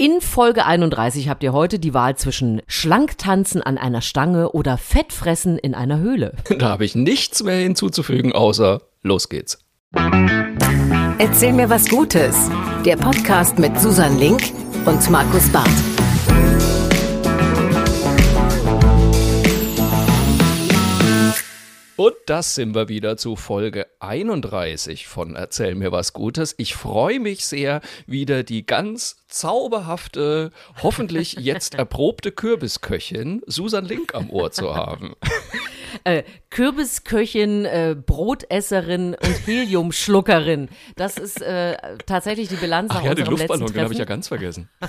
In Folge 31 habt ihr heute die Wahl zwischen Schlanktanzen an einer Stange oder Fettfressen in einer Höhle. Da habe ich nichts mehr hinzuzufügen, außer los geht's. Erzähl mir was Gutes. Der Podcast mit Susan Link und Markus Barth. Und das sind wir wieder zu Folge 31 von Erzähl mir was Gutes. Ich freue mich sehr, wieder die ganz zauberhafte, hoffentlich jetzt erprobte Kürbisköchin Susan Link am Ohr zu haben. Äh, Kürbisköchin, äh, Brotesserin und Heliumschluckerin. Das ist äh, tatsächlich die Bilanz Ach nach ja, den unserem Luftballon, letzten den habe ich ja ganz vergessen.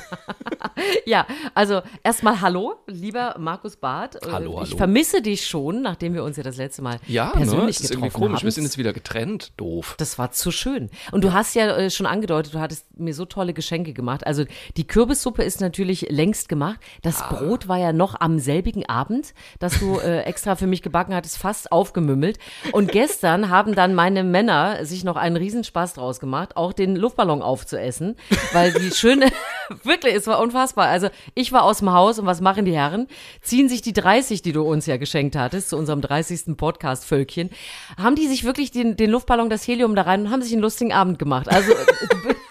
Ja, also erstmal hallo, lieber Markus Barth. Äh, Hallo, Ich hallo. vermisse dich schon, nachdem wir uns ja das letzte Mal Ja, ne? persönlich Es ist irgendwie getroffen komisch. haben. Wir sind jetzt wieder getrennt. Doof. Das war zu schön. Und du hast ja äh, schon angedeutet, du hattest mir so tolle Geschenke gemacht. Also die Kürbissuppe ist natürlich längst gemacht. Das Ah. Brot war ja noch am selbigen Abend, das du äh, extra für mich gebacken hattest, fast aufgemümmelt. Und gestern haben dann meine Männer sich noch einen Riesenspaß draus gemacht, auch den Luftballon aufzuessen, weil die schöne, wirklich, es war unfassbar. Also ich war aus dem Haus und was machen die Herren? Ziehen sich die 30, die du uns ja geschenkt hattest, zu unserem 30. Podcast-Völkchen, haben die sich wirklich den, den Luftballon, das Helium da rein und haben sich einen lustigen Abend gemacht. Also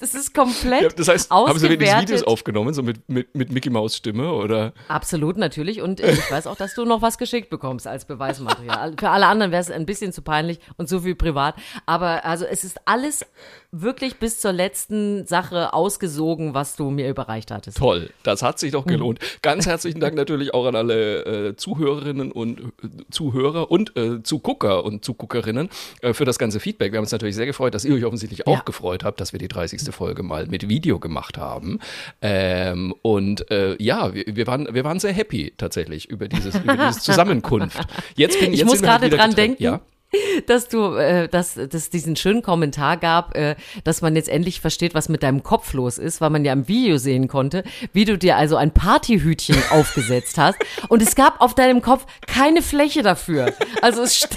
das ist komplett Ja, das heißt, haben Sie wenigstens. Videos aufgenommen, so mit, mit, mit Mickey Maus Stimme oder? Absolut, natürlich. Und ich weiß auch, dass du noch was geschickt bekommst als Beweismaterial. Für alle anderen wäre es ein bisschen zu peinlich und so viel privat. Aber also es ist alles wirklich bis zur letzten Sache ausgesogen, was du mir überreicht hattest. Toll, das hat sich Mhm. doch gelohnt. Ganz herzlichen Dank natürlich auch an alle äh, Zuhörerinnen und äh, Zuhörer und äh, Zugucker und Zuguckerinnen äh, für das ganze Feedback. Wir haben uns natürlich sehr gefreut, dass ihr euch offensichtlich auch Ja. gefreut habt, dass wir die 30. Folge mal mit Video gemacht haben. Ähm, und äh, ja, wir, wir, waren, wir waren sehr happy tatsächlich über dieses, über dieses Zusammenkunft. Jetzt bin Ich jetzt muss halt gerade dran getrennt. denken. Ja? dass du, äh, dass dass diesen schönen Kommentar gab, äh, dass man jetzt endlich versteht, was mit deinem Kopf los ist, weil man ja im Video sehen konnte, wie du dir also ein Partyhütchen aufgesetzt hast und es gab auf deinem Kopf keine Fläche dafür. Also es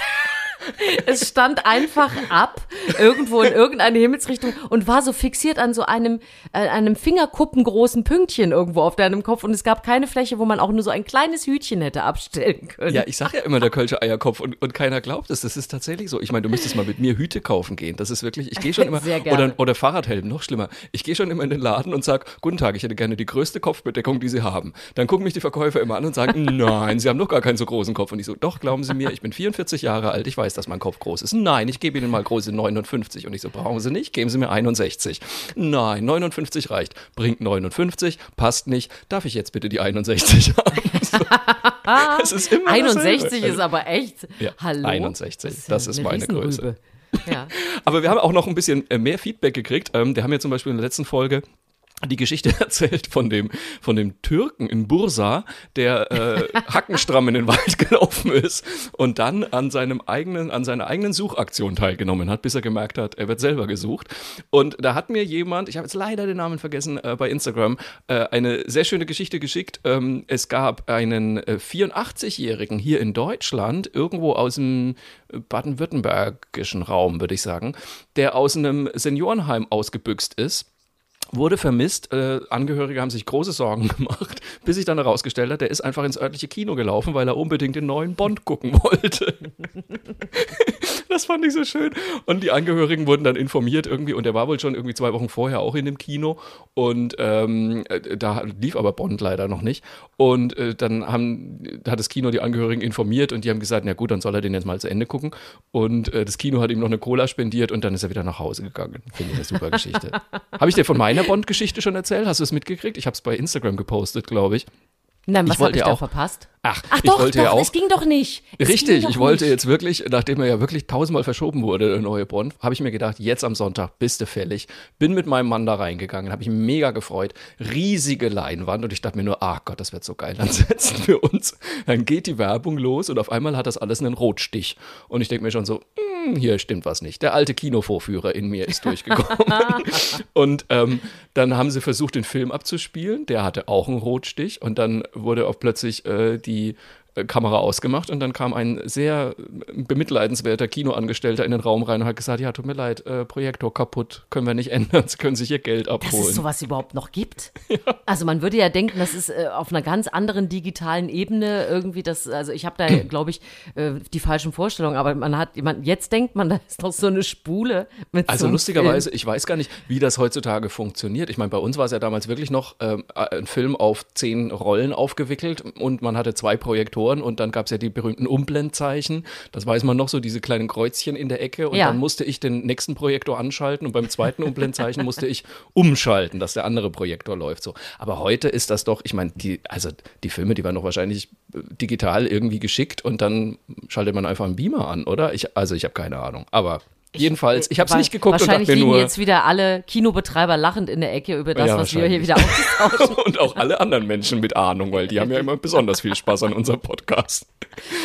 es stand einfach ab, irgendwo in irgendeine Himmelsrichtung und war so fixiert an so einem, äh, einem fingerkuppengroßen Pünktchen irgendwo auf deinem Kopf und es gab keine Fläche, wo man auch nur so ein kleines Hütchen hätte abstellen können. Ja, ich sag ja immer der Kölsche Eierkopf und, und keiner glaubt es. Das ist tatsächlich so. Ich meine, du müsstest mal mit mir Hüte kaufen gehen. Das ist wirklich, ich gehe schon immer, Sehr gerne. oder, oder Fahrradhelm, noch schlimmer. Ich gehe schon immer in den Laden und sag, guten Tag, ich hätte gerne die größte Kopfbedeckung, die Sie haben. Dann gucken mich die Verkäufer immer an und sagen, nein, Sie haben doch gar keinen so großen Kopf. Und ich so, doch, glauben Sie mir, ich bin 44 Jahre alt, ich weiß, dass mein Kopf groß ist. Nein, ich gebe Ihnen mal große 59. Und ich so, brauchen Sie nicht, geben Sie mir 61. Nein, 59 reicht. Bringt 59, passt nicht. Darf ich jetzt bitte die 61 haben? Es ist immer 61 dasselbe. ist aber echt. Ja, Hallo. 61, ja das ist eine meine Größe. Ja. Aber wir haben auch noch ein bisschen äh, mehr Feedback gekriegt. Ähm, der haben ja zum Beispiel in der letzten Folge die Geschichte erzählt von dem, von dem Türken in Bursa, der äh, hackenstramm in den Wald gelaufen ist und dann an seinem eigenen, an seiner eigenen Suchaktion teilgenommen hat, bis er gemerkt hat, er wird selber gesucht. Und da hat mir jemand, ich habe jetzt leider den Namen vergessen, äh, bei Instagram, äh, eine sehr schöne Geschichte geschickt. Ähm, es gab einen äh, 84-Jährigen hier in Deutschland, irgendwo aus dem baden-württembergischen Raum, würde ich sagen, der aus einem Seniorenheim ausgebüxt ist wurde vermisst. Äh, Angehörige haben sich große Sorgen gemacht, bis sich dann herausgestellt hat, der ist einfach ins örtliche Kino gelaufen, weil er unbedingt den neuen Bond gucken wollte. das fand ich so schön. Und die Angehörigen wurden dann informiert irgendwie, und er war wohl schon irgendwie zwei Wochen vorher auch in dem Kino. Und ähm, äh, da lief aber Bond leider noch nicht. Und äh, dann haben, hat das Kino die Angehörigen informiert und die haben gesagt, na gut, dann soll er den jetzt mal zu Ende gucken. Und äh, das Kino hat ihm noch eine Cola spendiert und dann ist er wieder nach Hause gegangen. Finde ich eine super Geschichte. Habe ich dir von meiner Bond-Geschichte schon erzählt? Hast du es mitgekriegt? Ich habe es bei Instagram gepostet, glaube ich. Nein, was Ich wollte habe ich auch- verpasst? Ach, Ach ich doch, wollte doch, ja auch. es ging doch nicht. Es Richtig, doch ich wollte nicht. jetzt wirklich, nachdem er ja wirklich tausendmal verschoben wurde, der neue Bond, habe ich mir gedacht, jetzt am Sonntag bist du fällig. Bin mit meinem Mann da reingegangen, habe ich mich mega gefreut. Riesige Leinwand und ich dachte mir nur, ach Gott, das wird so geil ansetzen für uns. Dann geht die Werbung los und auf einmal hat das alles einen Rotstich. Und ich denke mir schon so, hm, hier stimmt was nicht. Der alte Kinovorführer in mir ist durchgekommen. und ähm, dann haben sie versucht, den Film abzuspielen. Der hatte auch einen Rotstich und dann wurde auch plötzlich äh, die Kamera ausgemacht und dann kam ein sehr bemitleidenswerter Kinoangestellter in den Raum rein und hat gesagt, ja, tut mir leid, äh, Projektor kaputt, können wir nicht ändern, Sie können sich Ihr Geld Dass abholen. es sowas überhaupt noch gibt. Also man würde ja denken, das ist äh, auf einer ganz anderen digitalen Ebene irgendwie das, also ich habe da, glaube ich, äh, die falschen Vorstellungen, aber man hat, man, jetzt denkt man, da ist doch so eine Spule mit Also so lustigerweise, ich weiß gar nicht, wie das heutzutage funktioniert. Ich meine, bei uns war es ja damals wirklich noch ähm, ein Film auf zehn Rollen aufgewickelt und man hatte zwei Projektoren und dann gab es ja die berühmten Umblendzeichen. Das weiß man noch so, diese kleinen Kreuzchen in der Ecke und Ja. dann musste ich den nächsten Projektor anschalten und beim zweiten Umblendzeichen musste ich umschalten, dass der andere Projektor läuft. So. Aber heute ist das doch, ich meine, die, also die Filme, die waren doch wahrscheinlich äh, digital irgendwie geschickt und dann schaltet man einfach einen Beamer an, oder? Ich, also ich habe keine Ahnung. Aber jedenfalls, ich habe es nicht geguckt und dachte mir nur. jetzt wieder alle Kinobetreiber lachend in der Ecke über das, Ja, was wir hier wieder austauschen. und auch alle anderen Menschen mit Ahnung, weil die haben ja immer besonders viel Spaß an unserem Podcast.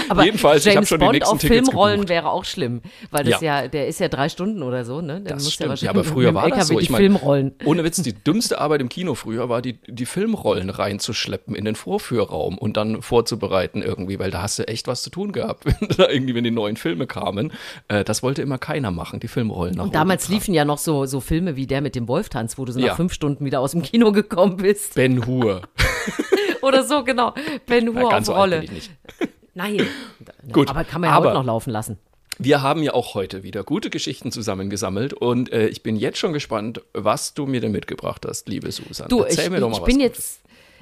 Aber Jedenfalls, ich habe James schon die Bond nächsten auf Tickets Filmrollen gebucht. wäre auch schlimm, weil das Ja. ja, der ist ja drei Stunden oder so, ne? Der Das muss stimmt. Ja, Ja, aber früher war das so. Die Ich mein, Filmrollen. Ohne Witz, die dümmste Arbeit im Kino früher war, die, die Filmrollen reinzuschleppen in den Vorführraum und dann vorzubereiten irgendwie, weil da hast du echt was zu tun gehabt, wenn da irgendwie, wenn die neuen Filme kamen. Äh, das wollte immer keiner machen, die Filmrollen nach Und damals liefen ja noch so, so Filme wie der mit dem Wolftanz, wo du so nach Ja. fünf Stunden wieder aus dem Kino gekommen bist. Ben Hur. Oder so, genau. Ben Na, Hur ganz auf so Rolle. Nein. Gut, Aber kann man ja aber- heute noch laufen lassen. Wir haben ja auch heute wieder gute Geschichten zusammengesammelt und äh, ich bin jetzt schon gespannt, was du mir denn mitgebracht hast, liebe Susan. Du, Erzähl ich, mir doch mal ich was bin Gutes. jetzt.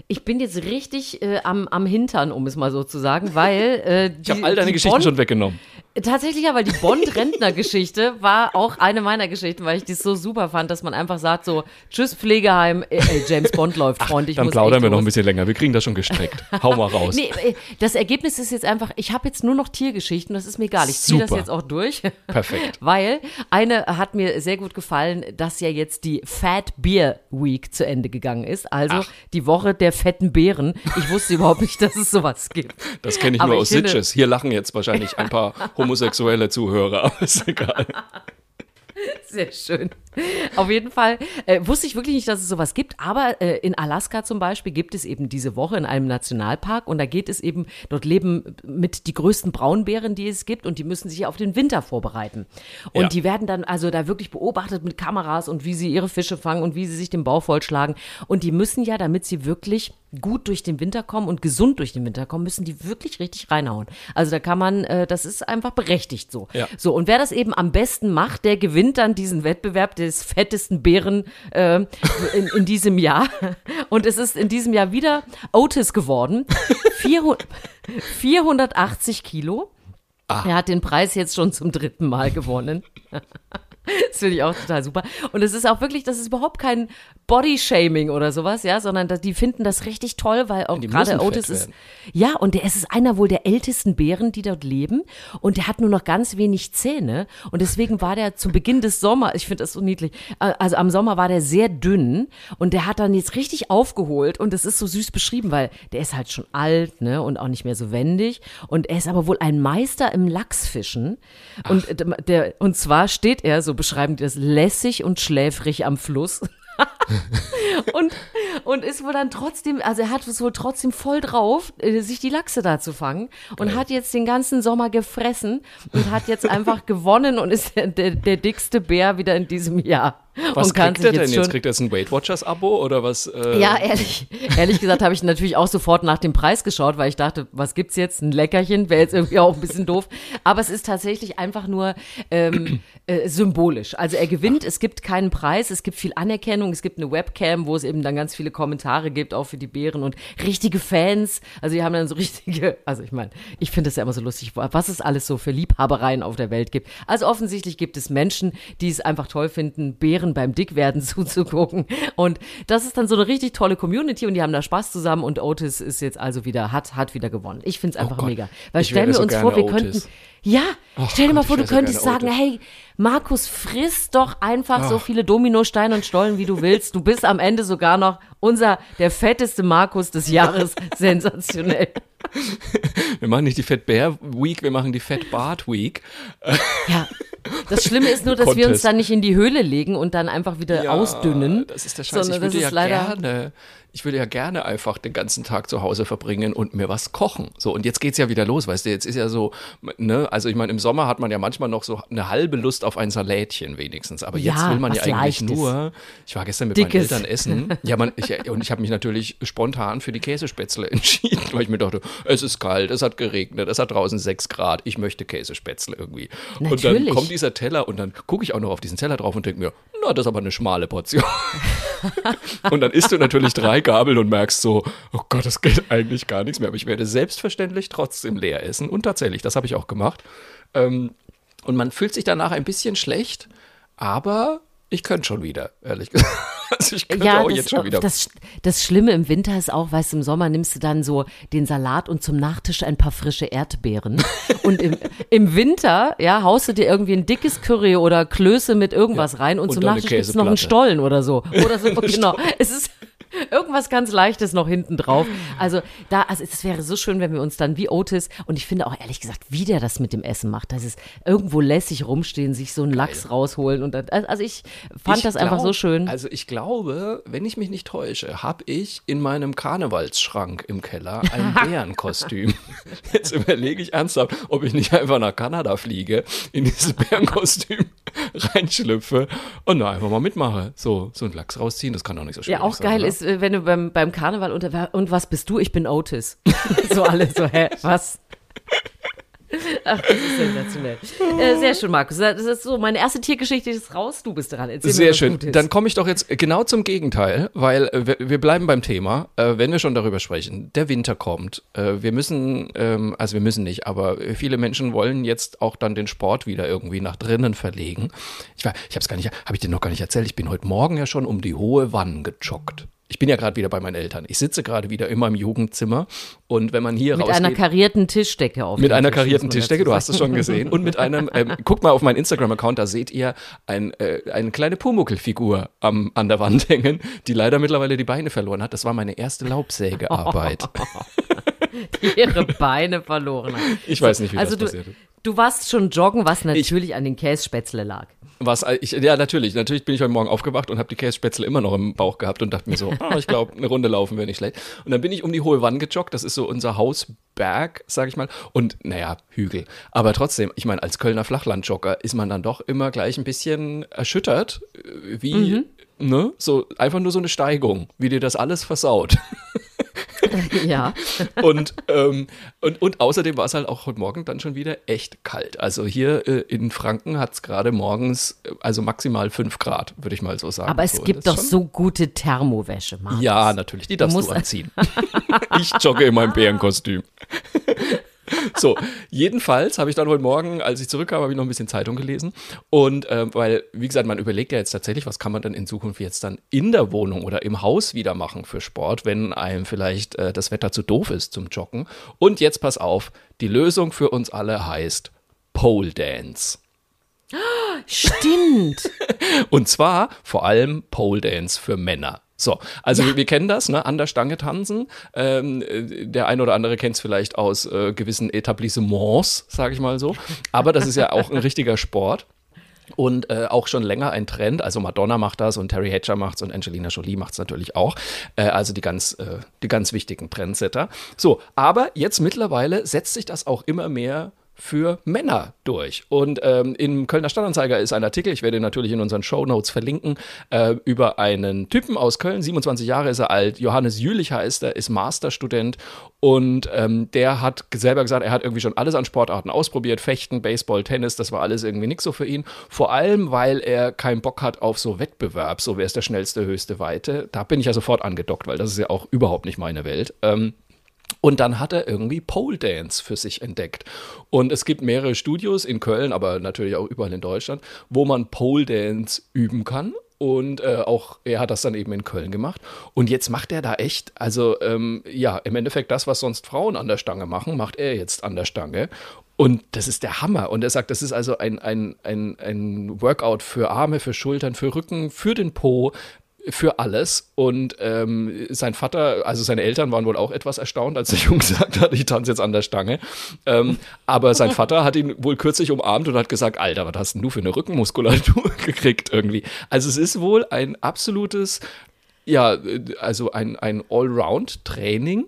Ich bin jetzt richtig äh, am, am Hintern, um es mal so zu sagen, weil äh, die, Ich habe all deine Geschichten Bond, schon weggenommen. Tatsächlich, weil die Bond-Rentner-Geschichte war auch eine meiner Geschichten, weil ich die so super fand, dass man einfach sagt so, tschüss Pflegeheim, äh, äh, James Bond läuft, Freund, ich Dann muss plaudern wir noch ein los. bisschen länger. Wir kriegen das schon gestreckt. Hau mal raus. Nee, äh, das Ergebnis ist jetzt einfach, ich habe jetzt nur noch Tiergeschichten, das ist mir egal, ich ziehe das jetzt auch durch. Perfekt. Weil eine hat mir sehr gut gefallen, dass ja jetzt die Fat Beer Week zu Ende gegangen ist. Also Ach. die Woche der fetten Beeren. Ich wusste überhaupt nicht, dass es sowas gibt. Das kenne ich Aber nur ich aus finde- Sitges. Hier lachen jetzt wahrscheinlich ein paar homosexuelle Zuhörer, aber ist egal. Sehr schön. Auf jeden Fall äh, wusste ich wirklich nicht, dass es sowas gibt, aber äh, in Alaska zum Beispiel gibt es eben diese Woche in einem Nationalpark und da geht es eben, dort leben mit die größten Braunbären, die es gibt und die müssen sich auf den Winter vorbereiten. Und Ja. die werden dann also da wirklich beobachtet mit Kameras und wie sie ihre Fische fangen und wie sie sich den Bauch vollschlagen. Und die müssen ja, damit sie wirklich gut durch den Winter kommen und gesund durch den Winter kommen, müssen die wirklich richtig reinhauen. Also da kann man, äh, das ist einfach berechtigt so. Ja. So, und wer das eben am besten macht, der gewinnt dann diesen Wettbewerb des fettesten Bären äh, in, in diesem Jahr. Und es ist in diesem Jahr wieder Otis geworden. 400, 480 Kilo. Er hat den Preis jetzt schon zum dritten Mal gewonnen. Das finde ich auch total super. Und es ist auch wirklich, das ist überhaupt kein Body-Shaming oder sowas, ja, sondern die finden das richtig toll, weil auch gerade Otis ist. Ja, und der es ist einer wohl der ältesten Bären, die dort leben. Und der hat nur noch ganz wenig Zähne. Und deswegen war der zu Beginn des Sommers, ich finde das so niedlich, äh, also am Sommer war der sehr dünn und der hat dann jetzt richtig aufgeholt. Und das ist so süß beschrieben, weil der ist halt schon alt, ne, und auch nicht mehr so wendig. Und er ist aber wohl ein Meister im Lachsfischen. Und der, und zwar steht er, so beschreiben die das, lässig und schläfrig am Fluss. und, und ist wohl dann trotzdem, also er hat es wohl trotzdem voll drauf, äh, sich die Lachse da zu fangen und hat jetzt den ganzen Sommer gefressen und hat jetzt einfach gewonnen und ist der, der, der dickste Bär wieder in diesem Jahr. Was und kann kriegt er denn jetzt jetzt? Kriegt er jetzt ein Weight Watchers Abo oder was? Äh, ja, ehrlich, ehrlich gesagt habe ich natürlich auch sofort nach dem Preis geschaut, weil ich dachte, was gibt's jetzt? Ein Leckerchen wäre jetzt irgendwie auch ein bisschen doof. Aber es ist tatsächlich einfach nur ähm, äh, symbolisch. Also er gewinnt, es gibt keinen Preis, es gibt viel Anerkennung, es gibt eine Webcam, wo es eben dann ganz viele Kommentare gibt, auch für die Bären und richtige Fans. Also die haben dann so richtige, also ich meine, ich finde es ja immer so lustig, was es alles so für Liebhabereien auf der Welt gibt. Also offensichtlich gibt es Menschen, die es einfach toll finden, Bären beim Dickwerden zuzugucken. Und das ist dann so eine richtig tolle Community und die haben da Spaß zusammen und Otis ist jetzt also wieder, hat, hat wieder gewonnen. Ich finde es einfach Gott, mega. Weil ich stellen wir so uns vor, wir Otis. könnten, ja, stell dir mal Gott, vor, ich du so könntest gerne sagen, Otis. hey, Markus, friss doch einfach so viele Dominosteine und Stollen, wie du willst. Du bist am Ende sogar noch unser, der fetteste Markus des Jahres, sensationell. Wir machen nicht die Fat Bear Week, wir machen die Fat Bart Week. Ja. Das Schlimme ist nur, dass wir uns Contest. dann nicht in die Höhle legen und dann einfach wieder ausdünnen. Das ist der Scheiß. sondern Ich würde das ja leider- gerne, ich würde ja gerne einfach den ganzen Tag zu Hause verbringen und mir was kochen. So, und jetzt geht's ja wieder los, weißt du, jetzt ist ja so, ne, also ich meine, im Sommer hat man ja manchmal noch so eine halbe Lust auf ein Salätchen wenigstens. Aber jetzt Ja, will man ja eigentlich Leichtes. nur, ich war gestern mit Dickes. meinen Eltern essen. Ja, man, ich, und ich habe mich natürlich spontan für die Käsespätzle entschieden, weil ich mir dachte, es ist kalt, es hat geregnet, es hat draußen sechs Grad, ich möchte Käsespätzle irgendwie. Und dann Natürlich. kommt dieser Teller und dann gucke ich auch noch auf diesen Teller drauf und denke mir, na, das ist aber eine schmale Portion. Und dann isst du natürlich drei Gabeln und merkst so, oh Gott, das geht eigentlich gar nichts mehr. Aber ich werde selbstverständlich trotzdem leer essen. Und tatsächlich, das habe ich auch gemacht. Ähm, und man fühlt sich danach ein bisschen schlecht, aber ich könnte schon wieder, ehrlich gesagt. Also ich könnte Ja, auch das, jetzt schon wieder. das, das Schlimme im Winter ist auch, weißt du, im Sommer nimmst du dann so den Salat und zum Nachtisch ein paar frische Erdbeeren. und im, im Winter, ja, haust du dir irgendwie ein dickes Curry oder Klöße mit irgendwas rein und, und zum Nachtisch gibt's noch einen. Stollen oder so. Oder so, genau. Es ist irgendwas ganz Leichtes noch hinten drauf. Also da, also es wäre so schön, wenn wir uns dann wie Otis und ich finde auch ehrlich gesagt, wie der das mit dem Essen macht, dass es irgendwo lässig rumstehen, sich so einen Lachs rausholen und dann, also ich fand Ich das einfach so glaub- schön. Also ich glaube, wenn ich mich nicht täusche, habe ich in meinem Karnevalsschrank im Keller ein Bärenkostüm. Jetzt überlege ich ernsthaft, ob ich nicht einfach nach Kanada fliege, in dieses Bärenkostüm reinschlüpfe und da einfach mal mitmache. So, so einen Lachs rausziehen, das kann doch nicht so schwer Ja, auch sein. geil oder? ist, äh, wenn du beim, beim Karneval unter und was bist du? Ich bin Otis. so alle so, hä, was? Ach, das ist sensationell. Äh, sehr schön, Markus. Das ist so, meine erste Tiergeschichte ist raus, du bist dran. Erzähl mir Sehr was schön. Dann komme ich doch jetzt genau zum Gegenteil, weil äh, wir, wir bleiben beim Thema, äh, wenn wir schon darüber sprechen. Der Winter kommt. Äh, wir müssen, ähm, also wir müssen nicht, aber viele Menschen wollen jetzt auch dann den Sport wieder irgendwie nach drinnen verlegen. Ich war, ich habe es gar nicht, habe ich dir noch gar nicht erzählt. Ich bin heute Morgen ja schon um die hohe Wann gejoggt. Ich bin ja gerade wieder bei meinen Eltern. Ich sitze gerade wieder in meinem Jugendzimmer und wenn man hier mit rausgeht, einer karierten Tischdecke auf mit einer Tisch, karierten Tischdecke, du hast es schon gesehen. Und mit einem, ähm, guckt mal auf meinen Instagram-Account, da seht ihr ein, äh, eine kleine Pumuckl-Figur am, an der Wand hängen, die leider mittlerweile die Beine verloren hat. Das war meine erste Laubsägearbeit. die ihre Beine verloren hat. Ich weiß nicht, wie also das du, passiert ist. Du warst schon joggen, was natürlich an den Kässpätzle lag. Was, äh, ich, ja, natürlich. Natürlich bin ich heute Morgen aufgewacht und habe die Kässpätzle immer noch im Bauch gehabt und dachte mir so, ah, ich glaube, eine Runde laufen wäre nicht schlecht. Und dann bin ich um die hohe Wand gejoggt. Das ist so unser Hausberg, sag ich mal. Und naja, Hügel. Aber trotzdem, ich meine, als Kölner Flachlandjogger ist man dann doch immer gleich ein bisschen erschüttert, äh, wie, ne, so einfach nur so eine Steigung, wie dir das alles versaut. Ja. Und, ähm, und, und außerdem war es halt auch heute Morgen dann schon wieder echt kalt. Also hier äh, in Franken hat es gerade morgens, äh, also maximal 5 Grad, würde ich mal so sagen. Aber es so, gibt doch schon- so gute Thermowäsche, Markus. Ja, natürlich, die darfst du, musst- anziehen. ich jogge in meinem Bärenkostüm. So, jedenfalls habe ich dann heute Morgen, als ich zurückkam, habe ich noch ein bisschen Zeitung gelesen. Und ähm, weil, wie gesagt, man überlegt ja jetzt tatsächlich, was kann man denn in Zukunft jetzt dann in der Wohnung oder im Haus wieder machen für Sport, wenn einem vielleicht äh, das Wetter zu doof ist zum Joggen. Und jetzt pass auf, die Lösung für uns alle heißt Pole Dance. Stimmt. Und zwar vor allem Pole Dance für Männer. So, also wir, wir kennen das, ne? An der Stange tanzen. Ähm, äh, der eine oder andere kennt es vielleicht aus äh, gewissen Etablissements, sage ich mal so. Aber das ist ja auch ein richtiger Sport. Und äh, auch schon länger ein Trend. Also Madonna macht das und Terry Hatcher macht's und Angelina Jolie macht's natürlich auch. Äh, also die ganz, äh, die ganz wichtigen Trendsetter. So, aber jetzt mittlerweile setzt sich das auch immer mehr für Männer durch. Und ähm, im Kölner Stadtanzeiger ist ein Artikel, ich werde ihn natürlich in unseren Show Notes verlinken, äh, über einen Typen aus Köln, 27 Jahre ist er alt, Johannes Jülich heißt er, ist Masterstudent und ähm, der hat selber gesagt, er hat irgendwie schon alles an Sportarten ausprobiert, Fechten, Baseball, Tennis, das war alles irgendwie nix so für ihn. Vor allem, weil er keinen Bock hat auf so Wettbewerb, so wer ist der schnellste, höchste Weite. Da bin ich ja sofort angedockt, weil das ist ja auch überhaupt nicht meine Welt. Ähm, und dann hat er irgendwie Pole Dance für sich entdeckt. Und es gibt mehrere Studios in Köln, aber natürlich auch überall in Deutschland, wo man Pole Dance üben kann. Und äh, auch er hat das dann eben in Köln gemacht. Und jetzt macht er da echt, also ähm, ja, im Endeffekt das, was sonst Frauen an der Stange machen, macht er jetzt an der Stange. Und das ist der Hammer. Und er sagt, das ist also ein, ein, ein, ein Workout für Arme, für Schultern, für Rücken, für den Po für alles. Und ähm, sein Vater, also seine Eltern waren wohl auch etwas erstaunt, als der Junge gesagt hat, ich tanze jetzt an der Stange. Ähm, aber sein Vater hat ihn wohl kürzlich umarmt und hat gesagt, Alter, was hast denn du für eine Rückenmuskulatur gekriegt irgendwie? Also es ist wohl ein absolutes, ja, also ein, ein Allround-Training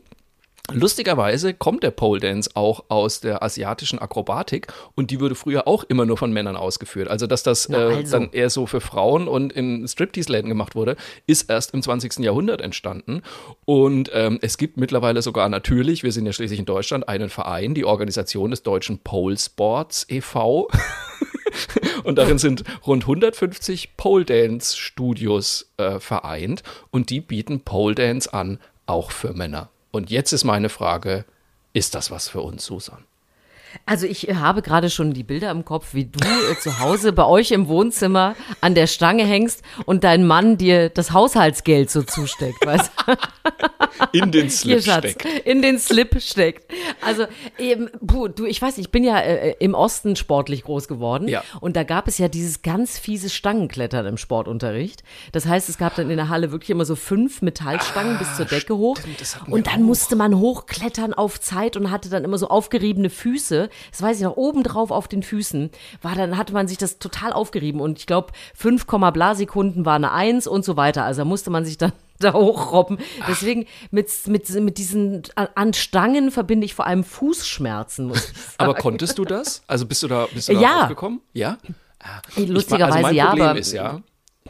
Lustigerweise kommt der Pole Dance auch aus der asiatischen Akrobatik und die wurde früher auch immer nur von Männern ausgeführt. Also, dass das äh, also. dann eher so für Frauen und in Striptease-Läden gemacht wurde, ist erst im 20. Jahrhundert entstanden. Und ähm, es gibt mittlerweile sogar natürlich, wir sind ja schließlich in Deutschland, einen Verein, die Organisation des Deutschen Pole Sports e.V. Und darin sind rund 150 Pole Dance Studios äh, vereint und die bieten Pole Dance an, auch für Männer. Und jetzt ist meine Frage, ist das was für uns, Susan? Also ich äh, habe gerade schon die Bilder im Kopf, wie du äh, zu Hause bei euch im Wohnzimmer an der Stange hängst und dein Mann dir das Haushaltsgeld so zusteckt, weißt du? In den Hier, Slip Schatz, steckt. in den Slip steckt. Also, eben, puh, du, ich weiß nicht, ich bin ja äh, im Osten sportlich groß geworden. Ja. Und da gab es ja dieses ganz fiese Stangenklettern im Sportunterricht. Das heißt, es gab dann in der Halle wirklich immer so fünf Metallstangen bis zur Decke hoch. Ah, das hatten wir Und dann musste man hochklettern auf Zeit und hatte dann immer so aufgeriebene Füße. Das weiß ich noch, oben drauf auf den Füßen war dann, hatte man sich das total aufgerieben. Und ich glaube, 5, bla Sekunden war eine Eins und so weiter. Also da musste man sich dann da hochrobben. Deswegen mit, mit, mit diesen an- an Stangen verbinde ich vor allem Fußschmerzen. Muss ich sagen. Aber konntest du das? Also bist du da, bist du da Ja. aufgekommen? Ja. Ah, ich- Lustigerweise also mein ja, Problem aber- ist ja,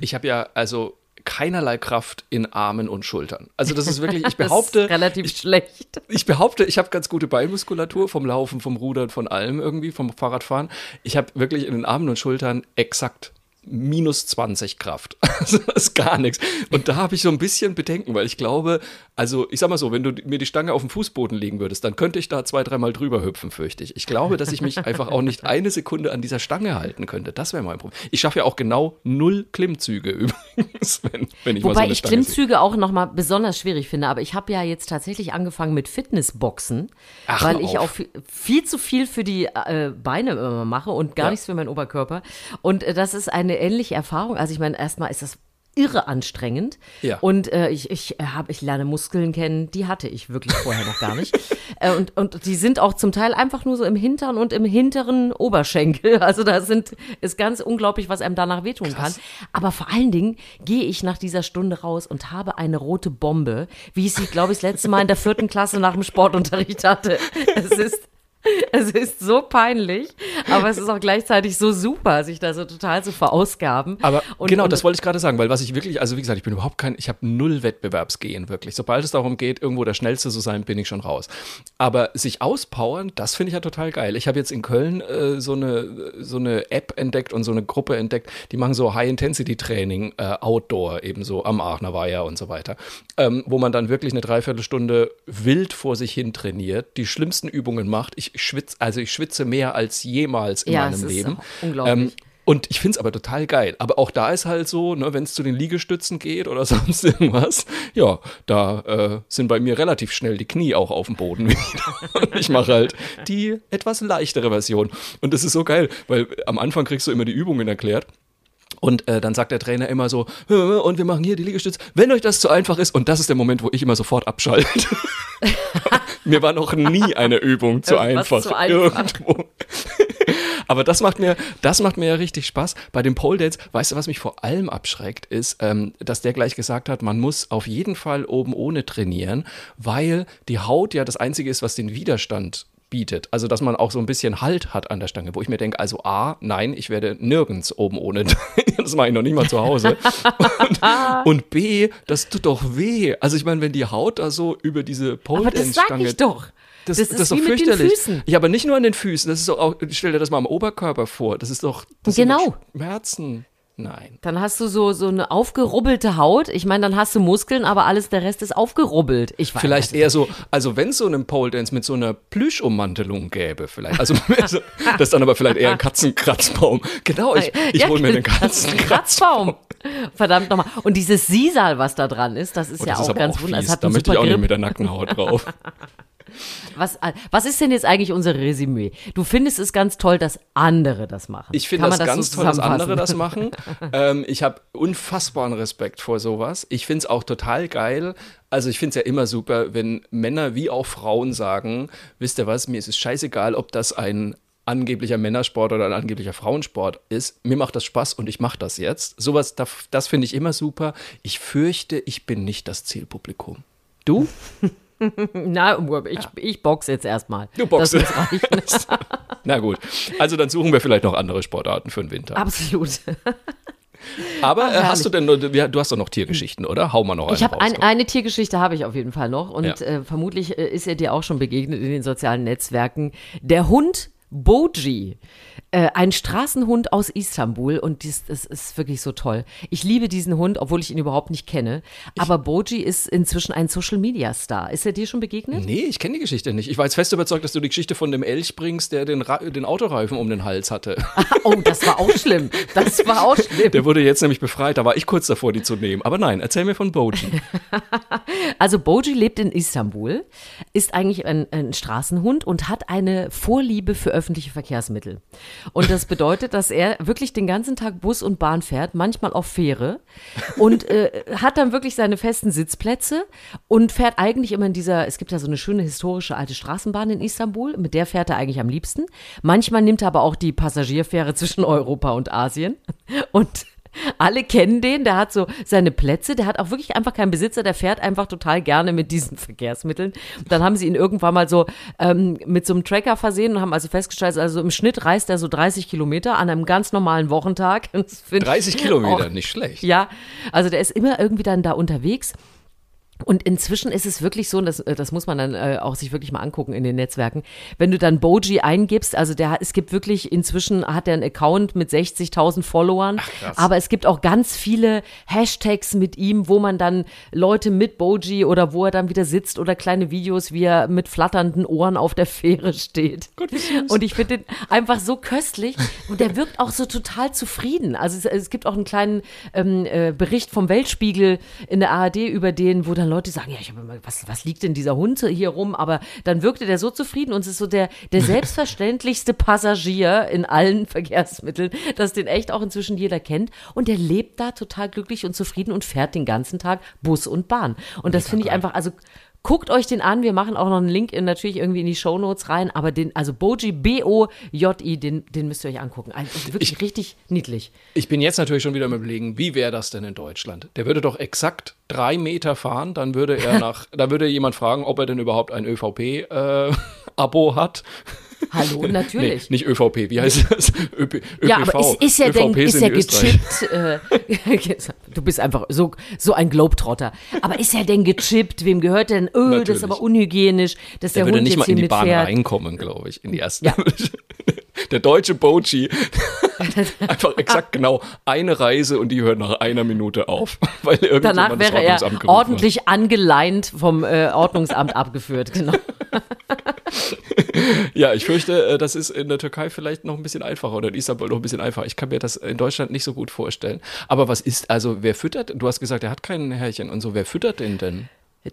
ich habe ja also keinerlei Kraft in Armen und Schultern. Also das ist wirklich, ich behaupte, relativ schlecht. ich behaupte, ich habe ganz gute Beinmuskulatur vom Laufen, vom Rudern, von allem irgendwie, vom Fahrradfahren. Ich habe wirklich in den Armen und Schultern exakt minus 20 Kraft. Also das ist gar nichts. Und da habe ich so ein bisschen Bedenken, weil ich glaube, also ich sag mal so, wenn du mir die Stange auf dem Fußboden legen würdest, dann könnte ich da zwei, dreimal drüber hüpfen, fürchte ich. Ich glaube, dass ich mich einfach auch nicht eine Sekunde an dieser Stange halten könnte. Das wäre mein Problem. Ich schaffe ja auch genau null Klimmzüge übrigens, wenn, wenn ich mal so Wobei eine ich Stange sehe. Klimmzüge auch nochmal besonders schwierig finde. Aber ich habe ja jetzt tatsächlich angefangen mit Fitnessboxen, Ach, weil ich auch viel, zu viel für die äh, Beine immer mache und gar Ja. nichts für meinen Oberkörper. Und äh, das ist eine ähnliche Erfahrung. Also ich meine, erstmal ist das irre anstrengend. Ja. Und äh, ich, ich, hab, ich lerne Muskeln kennen, die hatte ich wirklich vorher noch gar nicht. äh, und, und die sind auch zum Teil einfach nur so im Hintern und im hinteren Oberschenkel. Also da sind, ist ganz unglaublich, was einem danach wehtun kann. Aber vor allen Dingen gehe ich nach dieser Stunde raus und habe eine rote Bombe, wie ich sie, glaube ich, das letzte Mal in der vierten Klasse nach dem Sportunterricht hatte. Es ist es ist so peinlich, aber es ist auch gleichzeitig so super, sich da so total zu verausgaben. Aber Und- genau, und- das wollte ich gerade sagen, weil was ich wirklich, also wie gesagt, ich bin überhaupt kein, ich habe null Wettbewerbsgehen wirklich. Sobald es darum geht, irgendwo der Schnellste zu sein, bin ich schon raus. Aber sich auspowern, das finde ich ja total geil. Ich habe jetzt in Köln äh, so, eine, so eine App entdeckt und so eine Gruppe entdeckt, die machen so High-Intensity-Training äh, Outdoor, eben so am Aachener Weiher und so weiter, ähm, wo man dann wirklich eine Dreiviertelstunde wild vor sich hin trainiert, die schlimmsten Übungen macht. Ich schwitze, also ich schwitze mehr als jemals in Ja, es meinem ist Leben. unglaublich. Ähm, und ich finde es aber total geil. Aber auch da ist halt so, ne, wenn es zu den Liegestützen geht oder sonst irgendwas, ja, da äh, sind bei mir relativ schnell die Knie auch auf dem Boden wieder. Und ich mache halt die etwas leichtere Version. Und das ist so geil, weil am Anfang kriegst du immer die Übungen erklärt. Und äh, dann sagt der Trainer immer so, "Hä, und wir machen hier die Liegestütze, wenn euch das zu einfach ist. Und das ist der Moment, wo ich immer sofort abschalte. mir war noch nie eine Übung zu einfach. zu einfach. Irgendwo. Aber das macht mir, das macht mir ja richtig Spaß. Bei dem Pole Dance, weißt du, was mich vor allem abschreckt, ist, ähm, dass der gleich gesagt hat, man muss auf jeden Fall oben ohne trainieren, weil die Haut ja das Einzige ist, was den Widerstand bietet. Also, dass man auch so ein bisschen Halt hat an der Stange, wo ich mir denke, also A, nein, ich werde nirgends oben ohne. Das mache ich noch nicht mal zu Hause. Und, und B, das tut doch weh. Also, ich meine, wenn die Haut da so über diese Pole aber das Dance sag Stange ich doch. das, Das das, ist ist doch fürchterlich. Ja, aber nicht nur an den Füßen. Das ist doch auch, stell dir das mal am Oberkörper vor. Das ist doch. Das Genau. Schmerzen. Nein. Dann hast du so, so eine aufgerubbelte Haut. Ich meine, dann hast du Muskeln, aber alles, der Rest ist aufgerubbelt. Ich weiß Vielleicht eher so, also wenn es so einen Pole Dance mit so einer Plüschummantelung gäbe, vielleicht. Also so- das ist dann aber vielleicht eher ein Katzenkratzbaum. Genau, ich, ich Ja, hole mir einen ist Katzenkratzbaum. Kratzbaum. Verdammt nochmal. Und dieses Sisal, was da dran ist, das ist Oh, ja das ist auch aber ganz wunderbar. Da möchte ich auch nicht Grip. mit der Nackenhaut drauf. Was, äh, was ist denn jetzt eigentlich unser Resümee? Du findest es ganz toll, dass andere das machen. Ich finde das man ganz so toll, dass andere das machen. ähm, ich habe unfassbaren Respekt vor sowas. Ich finde es auch total geil. Also ich finde es ja immer super, wenn Männer wie auch Frauen sagen, wisst ihr was, mir ist es scheißegal, ob das ein angeblicher Männersport oder ein angeblicher Frauensport ist. Mir macht das Spaß und ich mache das jetzt. Sowas, das, das finde ich immer super. Ich fürchte, ich bin nicht das Zielpublikum. Du? Na, ich, ich box jetzt erstmal. Du boxst. Na gut. Also dann suchen wir vielleicht noch andere Sportarten für den Winter. Absolut. Aber äh, herrlich. hast du denn, ja, du hast doch noch Tiergeschichten, oder? Hau mal noch eine Ich habe ein, eine Tiergeschichte habe ich auf jeden Fall noch und Ja. äh, vermutlich äh, ist er dir auch schon begegnet in den sozialen Netzwerken. Der Hund Boji, äh, ein Straßenhund aus Istanbul und dies, das ist wirklich so toll. Ich liebe diesen Hund, obwohl ich ihn überhaupt nicht kenne. Aber Boji ist inzwischen ein Social Media Star. Ist er dir schon begegnet? Nee, ich kenne die Geschichte nicht. Ich war jetzt fest überzeugt, dass du die Geschichte von dem Elch bringst, der den, Ra den Autoreifen um den Hals hatte. Oh, das war auch schlimm. Das war auch schlimm. Der wurde jetzt nämlich befreit. Da war ich kurz davor, die zu nehmen. Aber nein, erzähl mir von Boji. Also Boji lebt in Istanbul, ist eigentlich ein, ein Straßenhund und hat eine Vorliebe für öffentliche Verkehrsmittel. Und das bedeutet, dass er wirklich den ganzen Tag Bus und Bahn fährt, manchmal auf Fähre und äh, hat dann wirklich seine festen Sitzplätze und fährt eigentlich immer in dieser, es gibt ja so eine schöne historische alte Straßenbahn in Istanbul, mit der fährt er eigentlich am liebsten. Manchmal nimmt er aber auch die Passagierfähre zwischen Europa und Asien und alle kennen den, der hat so seine Plätze, der hat auch wirklich einfach keinen Besitzer, der fährt einfach total gerne mit diesen Verkehrsmitteln. Dann haben sie ihn irgendwann mal so ähm, mit so einem Tracker versehen und haben also festgestellt, also im Schnitt reist er so 30 Kilometer an einem ganz normalen Wochentag. Das find ich 30 Kilometer, auch- nicht schlecht. Ja, also der ist immer irgendwie dann da unterwegs. Und inzwischen ist es wirklich so, und das, äh, das muss man dann äh, auch sich wirklich mal angucken in den Netzwerken, wenn du dann Boji eingibst, also der, es gibt wirklich, inzwischen hat er einen Account mit 60.000 Followern, krass. aber es gibt auch ganz viele Hashtags mit ihm, wo man dann Leute mit Boji oder wo er dann wieder sitzt oder kleine Videos, wie er mit flatternden Ohren auf der Fähre steht. Und ich finde den einfach so köstlich und der wirkt auch so total zufrieden. Also es, es gibt auch einen kleinen ähm, äh, Bericht vom Weltspiegel in der ARD über den, wo dann Leute sagen, ja, ich habe immer, was, was liegt denn dieser Hund hier rum? Aber dann wirkte der so zufrieden und es ist so der, der selbstverständlichste Passagier in allen Verkehrsmitteln, dass den echt auch inzwischen jeder kennt. Und der lebt da total glücklich und zufrieden und fährt den ganzen Tag Bus und Bahn. Und das finde ich einfach, also Guckt euch den an. Wir machen auch noch einen Link in, natürlich irgendwie in die Shownotes rein. Aber den, also Boji, B-O-J-I, den, den müsst ihr euch angucken. Also wirklich richtig niedlich. Ich bin jetzt natürlich schon wieder am überlegen, wie wäre das denn in Deutschland? Der würde doch exakt drei Meter fahren, dann würde er nach, da würde jemand fragen, ob er denn überhaupt ein ÖVP-Abo hat. Hallo, natürlich. Nee, nicht ÖVP, wie heißt das? ÖP, ÖPV. Ja, aber ist, ist ja, denn, ÖVP ist ja gechippt. Äh, du bist einfach so, so ein Globetrotter. Aber ist er denn gechippt? Wem gehört denn? Das Natürlich. ist aber unhygienisch, dass der, Der würde Hund nicht jetzt mal in die Bahn fährt. reinkommen, glaube ich, in die erste. Ja. Der deutsche Boji. Einfach exakt genau eine Reise und die hört nach einer Minute auf. Weil Danach das wäre er hat. ordentlich angeleint vom äh, Ordnungsamt abgeführt. Genau. Ja, ich fürchte, äh, das ist in der Türkei vielleicht noch ein bisschen einfacher oder in Istanbul noch ein bisschen einfacher. Ich kann mir das in Deutschland nicht so gut vorstellen. Aber was ist, also wer füttert, du hast gesagt, er hat kein Härchen und so, wer füttert den denn?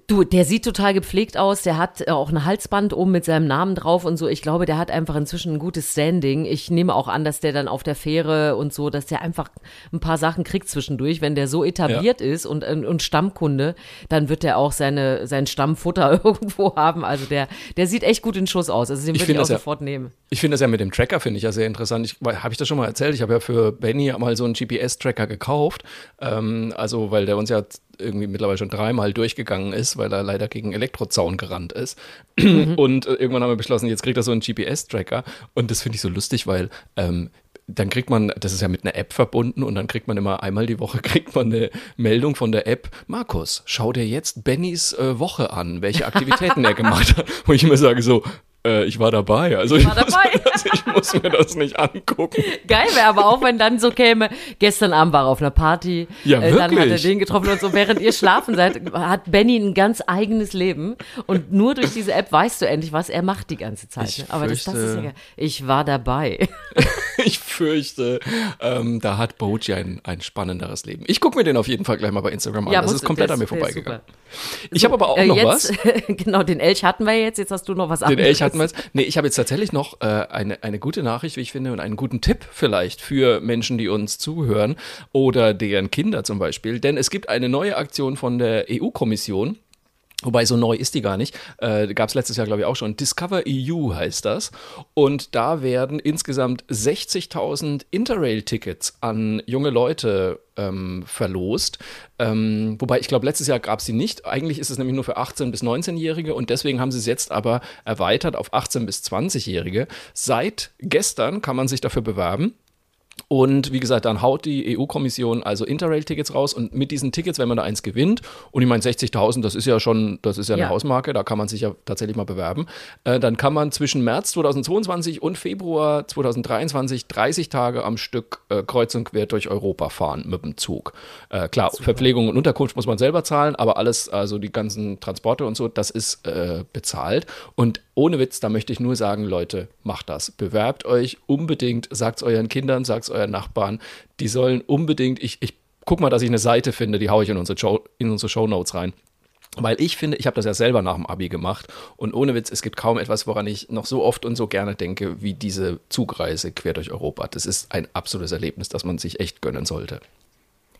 Du, der sieht total gepflegt aus. Der hat äh, auch ein Halsband oben mit seinem Namen drauf und so. Ich glaube, der hat einfach inzwischen ein gutes Standing. Ich nehme auch an, dass der dann auf der Fähre und so, dass der einfach ein paar Sachen kriegt zwischendurch. Wenn der so etabliert ist und, und Stammkunde, dann wird der auch seine, sein Stammfutter irgendwo haben. Also der, der sieht echt gut in Schuss aus. Also den Ich würde ich finde auch ja- sofort nehmen. Ich finde das ja mit dem Tracker, finde ich ja sehr interessant. Ich, Habe ich das schon mal erzählt? Ich habe ja für Benny mal so einen GPS-Tracker gekauft. Ähm, also, weil der uns ja irgendwie mittlerweile schon dreimal durchgegangen ist, weil er leider gegen Elektrozaun gerannt ist. Und äh, irgendwann haben wir beschlossen, jetzt kriegt er so einen GPS-Tracker. Und das finde ich so lustig, weil ähm, dann kriegt man, das ist ja mit einer App verbunden und dann kriegt man immer einmal die Woche kriegt man eine Meldung von der App. Markus, schau dir jetzt Bennys äh, Woche an, welche Aktivitäten er gemacht hat. Wo ich immer sage so, äh, ich war dabei. Also ich, war muss, dabei. also ich muss mir das nicht angucken. Geil wäre aber auch, wenn dann so käme, gestern Abend war er auf einer Party, Ja, äh, dann hat er den getroffen und so, während ihr schlafen seid, hat Benny ein ganz eigenes Leben und nur durch diese App weißt du endlich, was er macht die ganze Zeit. Ich ne? Aber das, das ist ja fürchte-. Ich war dabei. Ich fürchte, ähm, da hat Boji ein, ein spannenderes Leben. Ich gucke mir den auf jeden Fall gleich mal bei Instagram an. das musst ist komplett an mir vorbeigegangen. Ich habe aber auch Äh, noch jetzt, was. genau, den Elch hatten wir jetzt, jetzt hast du noch was Den anderes. Elch hatten wir. Nee, ich habe jetzt tatsächlich noch äh, eine, eine gute Nachricht, wie ich finde, und einen guten Tipp vielleicht für Menschen, die uns zuhören oder deren Kinder zum Beispiel. Denn es gibt eine neue Aktion von der EU-Kommission. Wobei so neu ist die gar nicht. Äh, Gab es letztes Jahr, glaube ich, auch schon. Discover EU heißt das. Und da werden insgesamt 60.000 Interrail-Tickets an junge Leute ähm, verlost. Ähm, wobei ich glaube, letztes Jahr gab es sie nicht. Eigentlich ist es nämlich nur für 18- bis 19-Jährige und deswegen haben sie es jetzt aber erweitert auf 18- bis 20-Jährige. Seit gestern kann man sich dafür bewerben. Und wie gesagt, dann haut die EU-Kommission also Interrail-Tickets raus und mit diesen Tickets, wenn man da eins gewinnt, und ich meine 60.000, das ist ja schon, das ist ja eine Ja. Hausmarke, da kann man sich ja tatsächlich mal bewerben, äh, dann kann man zwischen März 2022 und Februar 2023 30 Tage am Stück äh, kreuz und quer durch Europa fahren mit dem Zug. Äh, klar, Verpflegung und Unterkunft muss man selber zahlen, aber alles, also die ganzen Transporte und so, das ist äh, bezahlt. Und ohne Witz, da möchte ich nur sagen, Leute, macht das. Bewerbt euch unbedingt, sagt es euren Kindern, sagt es euren Nachbarn. Die sollen unbedingt, ich, ich guck mal, dass ich eine Seite finde, die haue ich in unsere, Show, in unsere Shownotes rein. Weil ich finde, ich habe das ja selber nach dem Abi gemacht und ohne Witz, es gibt kaum etwas, woran ich noch so oft und so gerne denke, wie diese Zugreise quer durch Europa. Das ist ein absolutes Erlebnis, das man sich echt gönnen sollte.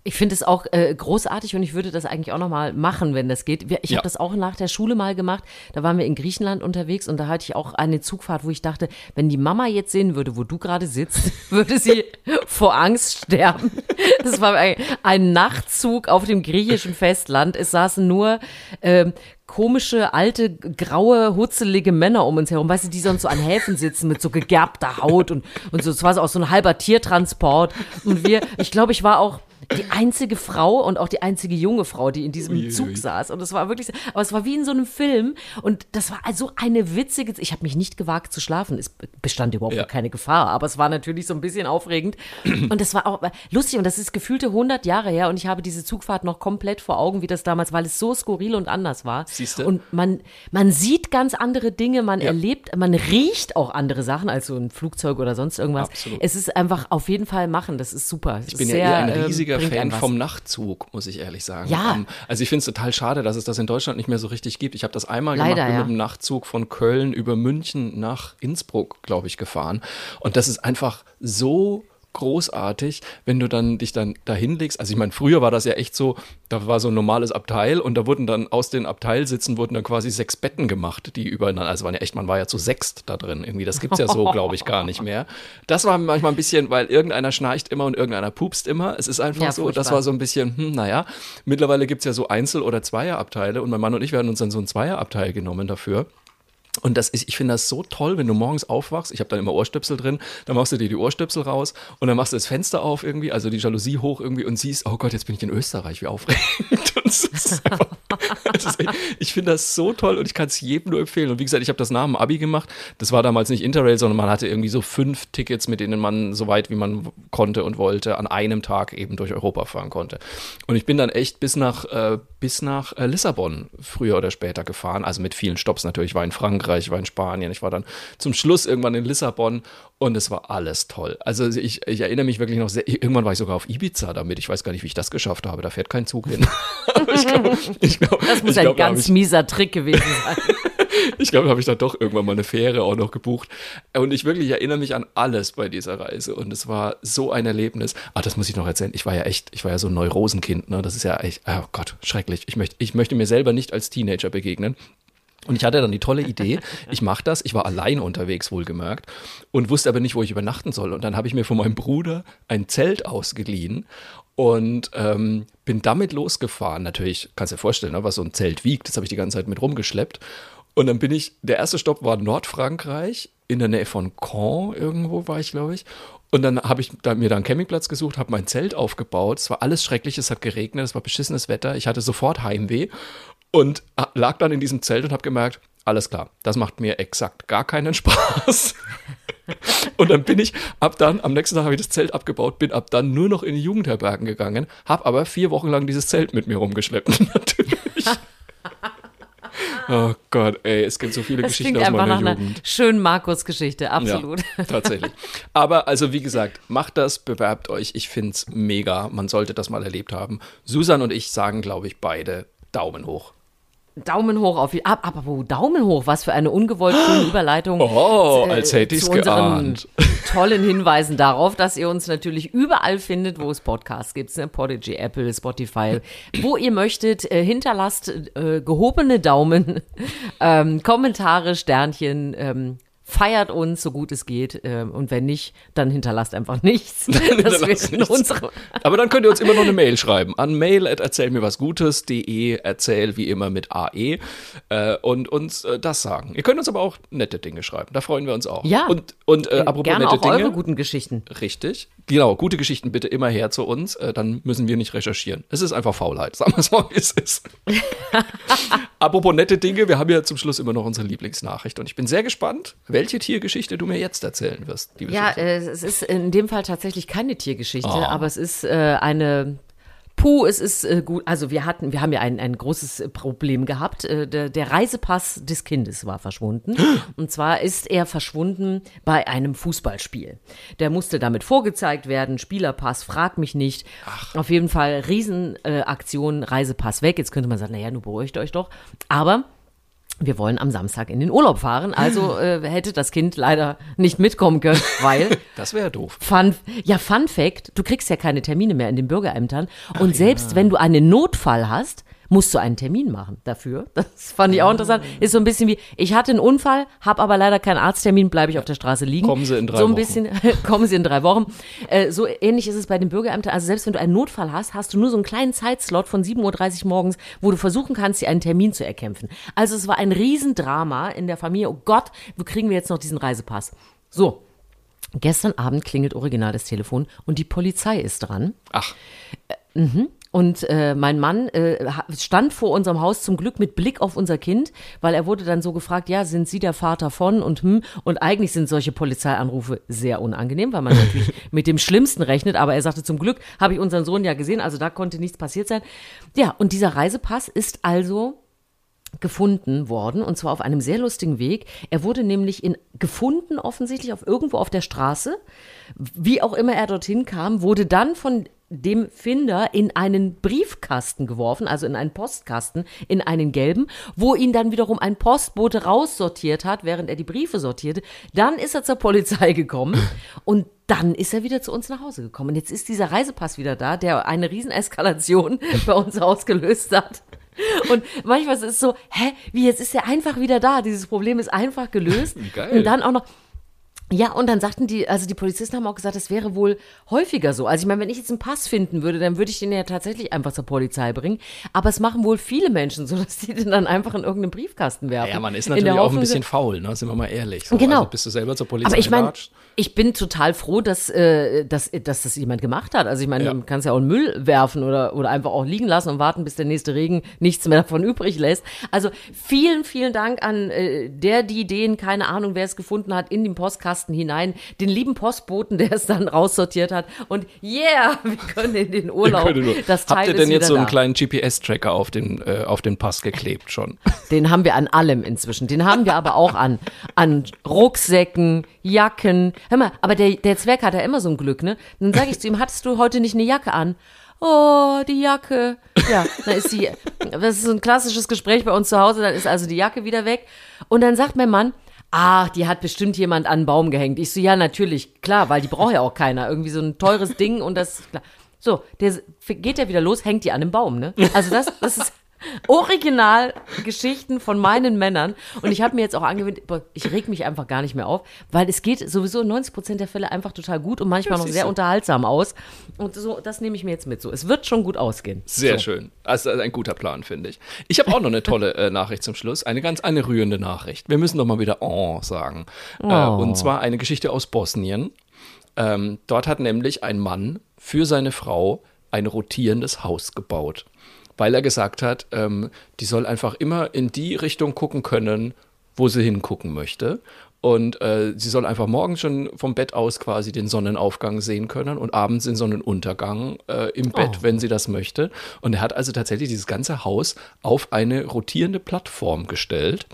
Ich finde es auch äh, großartig und ich würde das eigentlich auch nochmal machen, wenn das geht. Ich Ja. habe das auch nach der Schule mal gemacht. Da waren wir in Griechenland unterwegs und da hatte ich auch eine Zugfahrt, wo ich dachte, wenn die Mama jetzt sehen würde, wo du gerade sitzt, würde sie vor Angst sterben. Das war ein, ein Nachtzug auf dem griechischen Festland. Es saßen nur ähm, komische, alte, graue, hutzelige Männer um uns herum, weißt du, die sonst so an Häfen sitzen mit so gegerbter Haut und, und so. Es war so auch so ein halber Tiertransport. Und wir, ich glaube, ich war auch die einzige Frau und auch die einzige junge Frau, die in diesem Uiuiui. Zug saß. Und es war wirklich, aber es war wie in so einem Film. Und das war so eine witzige, ich habe mich nicht gewagt zu schlafen. Es bestand überhaupt Ja. keine Gefahr, aber es war natürlich so ein bisschen aufregend. Und das war auch lustig und das ist gefühlte 100 Jahre her und ich habe diese Zugfahrt noch komplett vor Augen, wie das damals, weil es so skurril und anders war. Siehste? Und man, man sieht ganz andere Dinge, man Ja. erlebt, man riecht auch andere Sachen als so ein Flugzeug oder sonst irgendwas. Absolut. Es ist einfach auf jeden Fall machen, das ist super. Ich bin ja sehr, eher ein ähm, riesiger bringt Fan vom Nachtzug, muss ich ehrlich sagen. Ja. Ähm, also ich finde es total schade, dass es das in Deutschland nicht mehr so richtig gibt. Ich habe das einmal Leider, gemacht, bin ja. mit dem Nachtzug von Köln über München nach Innsbruck, glaube ich, gefahren. Und das ist einfach so großartig, wenn du dann dich dann da hinlegst. Also ich meine, früher war das ja echt so, da war so ein normales Abteil und da wurden dann aus den Abteilsitzen wurden dann quasi sechs Betten gemacht, die übereinander, also waren ja echt, man war ja zu sechst da drin irgendwie. Das gibt's ja so, glaube ich, gar nicht mehr. Das war manchmal ein bisschen, weil irgendeiner schnarcht immer und irgendeiner pupst immer. Es ist einfach Ja, so, das furchtbar. war so ein bisschen, hm, naja. Mittlerweile gibt's ja so Einzel- oder Zweierabteile und mein Mann und ich werden uns dann so ein Zweierabteil genommen dafür. Und das ist, ich finde das so toll, wenn du morgens aufwachst. Ich habe dann immer Ohrstöpsel drin, dann machst du dir die Ohrstöpsel raus und dann machst du das Fenster auf irgendwie, also die Jalousie hoch irgendwie und siehst, oh Gott, jetzt bin ich in Österreich, wie aufregend. Einfach, ist ich finde das so toll und ich kann es jedem nur empfehlen. Und wie gesagt, ich habe das nach dem Abi gemacht. Das war damals nicht Interrail, sondern man hatte irgendwie so fünf Tickets, mit denen man so weit wie man konnte und wollte, an einem Tag eben durch Europa fahren konnte. Und ich bin dann echt bis nach, äh, bis nach äh, Lissabon früher oder später gefahren. Also mit vielen Stops natürlich. Ich war in Frankreich, ich war in Spanien. Ich war dann zum Schluss irgendwann in Lissabon und es war alles toll. Also ich, ich erinnere mich wirklich noch sehr. Irgendwann war ich sogar auf Ibiza damit. Ich weiß gar nicht, wie ich das geschafft habe. Da fährt kein Zug hin. Ich glaube, ich glaub, Das muss ein glaub, hab ganz mieser Trick gewesen sein. ich glaube, da habe ich dann doch irgendwann mal eine Fähre auch noch gebucht. Und ich wirklich erinnere mich an alles bei dieser Reise. Und es war so ein Erlebnis. Ah, das muss ich noch erzählen. Ich war ja echt, ich war ja so ein Neurosenkind. Ne? Das ist ja echt, oh Gott, schrecklich. Ich möchte, ich möchte mir selber nicht als Teenager begegnen. Und ich hatte dann die tolle Idee, ich mache das, ich war allein unterwegs, wohlgemerkt, und wusste aber nicht, wo ich übernachten soll. Und dann habe ich mir von meinem Bruder ein Zelt ausgeliehen und ähm, bin damit losgefahren. Natürlich, kannst du dir vorstellen, ne, was so ein Zelt wiegt, das habe ich die ganze Zeit mit rumgeschleppt. Und dann bin ich, der erste Stopp war Nordfrankreich, in der Nähe von Caen irgendwo war ich, glaube ich. Und dann habe ich mir da einen Campingplatz gesucht, habe mein Zelt aufgebaut. Es war alles schrecklich, es hat geregnet, es war beschissenes Wetter. Ich hatte sofort Heimweh und lag dann in diesem Zelt und habe gemerkt, alles klar, das macht mir exakt gar keinen Spaß. Und dann bin ich ab dann, am nächsten Tag habe ich das Zelt abgebaut, bin ab dann nur noch in die Jugendherbergen gegangen, habe aber vier Wochen lang dieses Zelt mit mir rumgeschleppt. Natürlich. Oh Gott, ey, es gibt so viele Das Geschichten aus meiner einer Jugend. schönen Markus-Geschichte, absolut. Ja, tatsächlich. Aber also wie gesagt, macht das, bewerbt euch. Ich find's mega. Man sollte das mal erlebt haben. Susan und ich sagen, glaube ich, beide Daumen hoch. Daumen hoch auf. Ab, apropos Daumen hoch, was für eine ungewollt schöne Überleitung. Oh, äh, als hätte zu unseren geahnt. Tollen Hinweisen darauf, dass ihr uns natürlich überall findet, wo es Podcasts gibt. Ne? Podigy, Apple, Spotify, wo ihr möchtet. Äh, hinterlasst äh, gehobene Daumen, ähm, Kommentare, Sternchen. Ähm, Feiert uns, so gut es geht. ähm, und wenn nicht, dann hinterlasst einfach nichts. hinterlasst nichts. Aber dann könnt ihr uns immer noch eine Mail schreiben an mail at erzähl mir was Gutes.de, erzähl wie immer mit AE äh, und uns äh, das sagen. Ihr könnt uns aber auch nette Dinge schreiben, da freuen wir uns auch. Ja. Und, und äh, apropos Gerne nette auch Dinge. eure guten Geschichten. Richtig. Genau, gute Geschichten bitte immer her zu uns, äh, dann müssen wir nicht recherchieren. Es ist einfach Faulheit, sagen wir es mal, wie es ist. Apropos nette Dinge, wir haben ja zum Schluss immer noch unsere Lieblingsnachricht und ich bin sehr gespannt, welche Tiergeschichte du mir jetzt erzählen wirst. liebe Ja, äh, es ist in dem Fall tatsächlich keine Tiergeschichte, Oh. aber es ist äh, eine. Puh, es ist äh, gut. Also wir hatten, wir haben ja ein, ein großes Problem gehabt. Äh, der, der Reisepass des Kindes war verschwunden. Und zwar ist er verschwunden bei einem Fußballspiel. Der musste damit vorgezeigt werden. Spielerpass, frag mich nicht. Auf jeden Fall Riesenaktion, äh, Reisepass weg. Jetzt könnte man sagen, naja, nun beruhigt euch doch. Aber wir wollen am Samstag in den Urlaub fahren, also äh, hätte das Kind leider nicht mitkommen können, weil das wäre doof. Fun, ja, Fun Fact, du kriegst ja keine Termine mehr in den Bürgerämtern und selbst wenn du einen Notfall hast, musst du einen Termin machen dafür. Das fand ich auch interessant. Ist so ein bisschen wie, ich hatte einen Unfall, habe aber leider keinen Arzttermin, bleibe ich auf der Straße liegen. Kommen Sie in drei So ein Wochen. bisschen, kommen Sie in drei Wochen. Äh, so ähnlich ist es bei den Bürgerämtern. Also selbst wenn du einen Notfall hast, hast du nur so einen kleinen Zeitslot von 7.30 Uhr morgens, wo du versuchen kannst, dir einen Termin zu erkämpfen. Also es war ein Riesendrama in der Familie. Oh Gott, wo kriegen wir jetzt noch diesen Reisepass? So. Gestern Abend klingelt original das Telefon und die Polizei ist dran. Ach, Und äh, mein Mann äh, stand vor unserem Haus zum Glück mit Blick auf unser Kind, weil er wurde dann so gefragt, ja, sind Sie der Vater von und hm. Und eigentlich sind solche Polizeianrufe sehr unangenehm, weil man natürlich mit dem Schlimmsten rechnet. Aber er sagte, zum Glück habe ich unseren Sohn ja gesehen, also da konnte nichts passiert sein. Ja, und dieser Reisepass ist also gefunden worden und zwar auf einem sehr lustigen Weg. Er wurde nämlich in gefunden offensichtlich auf irgendwo auf der Straße. Wie auch immer er dorthin kam, wurde dann von dem Finder in einen Briefkasten geworfen, also in einen Postkasten, in einen gelben, wo ihn dann wiederum ein Postbote raussortiert hat, während er die Briefe sortierte. Dann ist er zur Polizei gekommen und dann ist er wieder zu uns nach Hause gekommen. Und jetzt ist dieser Reisepass wieder da, der eine Rieseneskalation bei uns ausgelöst hat. Und manchmal ist es so, hä, wie jetzt ist er einfach wieder da. Dieses Problem ist einfach gelöst. Geil. Und dann auch noch, ja, und dann sagten die, also die Polizisten haben auch gesagt, das wäre wohl häufiger so. Also ich meine, wenn ich jetzt einen Pass finden würde, dann würde ich den ja tatsächlich einfach zur Polizei bringen. Aber es machen wohl viele Menschen so, dass die den dann einfach in irgendeinen Briefkasten werfen. ja, man ist natürlich auch ein bisschen faul, ne? sind wir mal ehrlich. So, Genau. Also bist du selber zur Polizei aber ich meine, ich bin total froh, dass, äh, dass, dass das jemand gemacht hat. Also ich meine, Ja. man kann es ja auch in Müll werfen oder, oder einfach auch liegen lassen und warten, bis der nächste Regen nichts mehr davon übrig lässt. Also vielen, vielen Dank an äh, der, die Ideen, keine Ahnung, wer es gefunden hat, in den Postkasten hinein, den lieben Postboten, der es dann raussortiert hat. Und yeah, wir können in den Urlaub. Das Teil Habt ihr denn jetzt so einen da. kleinen GPS-Tracker auf den, äh, auf den Pass geklebt schon? Den haben wir an allem inzwischen. Den haben wir aber auch an, an Rucksäcken, Jacken. Hör mal, aber der, der Zwerg hat ja immer so ein Glück, ne? Dann sage ich zu ihm, hattest du heute nicht eine Jacke an? Oh, die Jacke. Ja, dann ist die, das ist so ein klassisches Gespräch bei uns zu Hause, dann ist also die Jacke wieder weg. Und dann sagt mein Mann, ah, die hat bestimmt jemand an einen Baum gehängt. Ich so, ja, natürlich, klar, weil die braucht ja auch keiner. Irgendwie so ein teures Ding und das, klar. So, der geht ja wieder los, hängt die an einem Baum, ne? Also das, das ist original Geschichten von meinen Männern. Und ich habe mir jetzt auch angewöhnt, ich reg mich einfach gar nicht mehr auf, weil es geht sowieso in 90 Prozent der Fälle einfach total gut und manchmal noch sehr unterhaltsam aus. Und so, das nehme ich mir jetzt mit. So, es wird schon gut ausgehen. Sehr so. schön. Das ist ein guter Plan, finde ich. Ich habe auch noch eine tolle äh, Nachricht zum Schluss. Eine ganz eine rührende Nachricht. Wir müssen doch mal wieder oh sagen. Äh, Oh. und zwar eine Geschichte aus Bosnien. Ähm, dort hat nämlich ein Mann für seine Frau ein rotierendes Haus gebaut. Weil er gesagt hat, ähm, die soll einfach immer in die Richtung gucken können, wo sie hingucken möchte. Und äh, sie soll einfach morgens schon vom Bett aus quasi den Sonnenaufgang sehen können und abends den Sonnenuntergang äh, im Bett, wenn sie das möchte. Und er hat also tatsächlich dieses ganze Haus auf eine rotierende Plattform gestellt.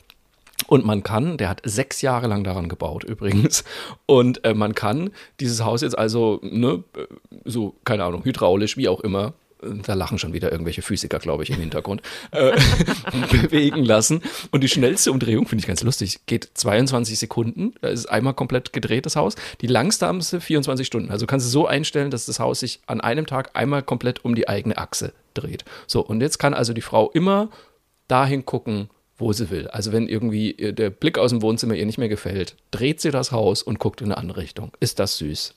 Und man kann, der hat sechs Jahre lang daran gebaut übrigens, und äh, man kann dieses Haus jetzt also, ne, äh, so, keine Ahnung, hydraulisch, wie auch immer, da lachen schon wieder irgendwelche Physiker, glaube ich, im Hintergrund, äh, bewegen lassen. Und die schnellste Umdrehung, finde ich ganz lustig, geht 22 Sekunden. Da ist einmal komplett gedreht, das Haus. Die langsamste 24 Stunden. Also kannst du so einstellen, dass das Haus sich an einem Tag einmal komplett um die eigene Achse dreht. So, und jetzt kann also die Frau immer dahin gucken, wo sie will. Also wenn irgendwie der Blick aus dem Wohnzimmer ihr nicht mehr gefällt, dreht sie das Haus und guckt in eine andere Richtung. Ist das süß?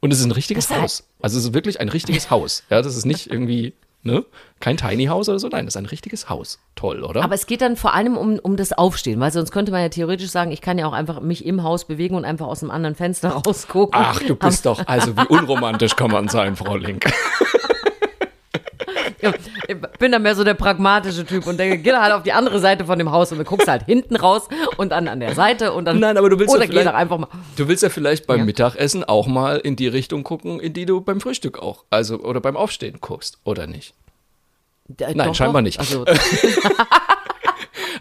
Und es ist ein richtiges Das Haus. Also es ist wirklich ein richtiges Haus. Ja, das ist nicht irgendwie, ne, kein Tiny House oder so. Nein, das ist ein richtiges Haus. Toll, oder? Aber es geht dann vor allem um, um das Aufstehen, weil sonst könnte man ja theoretisch sagen, ich kann ja auch einfach mich im Haus bewegen und einfach aus einem anderen Fenster rausgucken. Ach, du bist doch, also wie unromantisch kann man sein, Frau Link. Ich bin dann mehr so der pragmatische Typ und denke, geh halt auf die andere Seite von dem Haus und dann guckst halt hinten raus und dann an der Seite und dann. Nein, aber du willst Oder ja geh doch einfach mal. Du willst ja vielleicht beim Ja. Mittagessen auch mal in die Richtung gucken, in die du beim Frühstück auch, also oder beim Aufstehen guckst, oder nicht? Äh, Nein, doch, scheinbar doch. nicht. Also,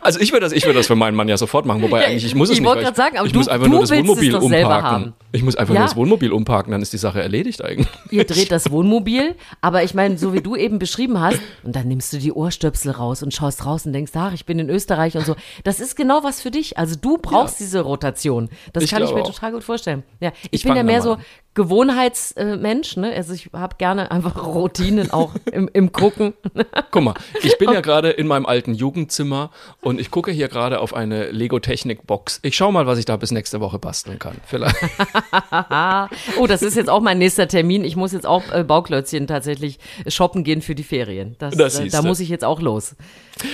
Also ich würde das, ich würde das für meinen Mann ja sofort machen, wobei Ja, eigentlich ich muss es ich nicht. wollte weil gerade sagen, aber ich du- muss einfach nur das Wohnmobil umparken. haben. Ich muss einfach Ja. nur das Wohnmobil umparken, dann ist die Sache erledigt eigentlich. ihr dreht das Wohnmobil, aber ich meine, so wie du eben beschrieben hast, und dann nimmst du die Ohrstöpsel raus und schaust raus und denkst, ach, ich bin in Österreich und so. Das ist genau was für dich. Also du brauchst diese Rotation. Das Ich kann ich mir auch. total gut vorstellen. Ja, ich, Ich bin ja mehr mal so. Gewohnheitsmensch, ne? Also ich habe gerne einfach Routinen auch im, im Gucken. Guck mal, ich bin ja gerade in meinem alten Jugendzimmer und ich gucke hier gerade auf eine Lego Technik Box. Ich schau mal, was ich da bis nächste Woche basteln kann. Vielleicht. Oh, das ist jetzt auch mein nächster Termin. Ich muss jetzt auch äh, Bauklötzchen tatsächlich shoppen gehen für die Ferien. Das, Das äh, da muss ich jetzt auch los.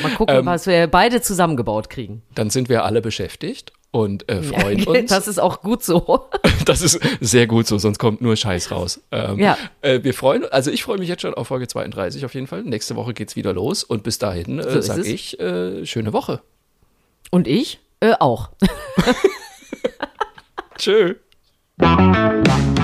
Mal gucken, Ähm, was wir beide zusammengebaut kriegen. Dann sind wir alle beschäftigt und äh, freuen Ja, uns. Das ist auch gut so. Das ist sehr gut so, sonst kommt nur Scheiß raus. Ähm, Ja. äh, wir freuen, also ich freue mich jetzt schon auf Folge 32 auf jeden Fall. Nächste Woche geht's wieder los und bis dahin So äh, ist sage ich äh, schöne Woche. Und ich äh, auch. Tschö. Tschüss.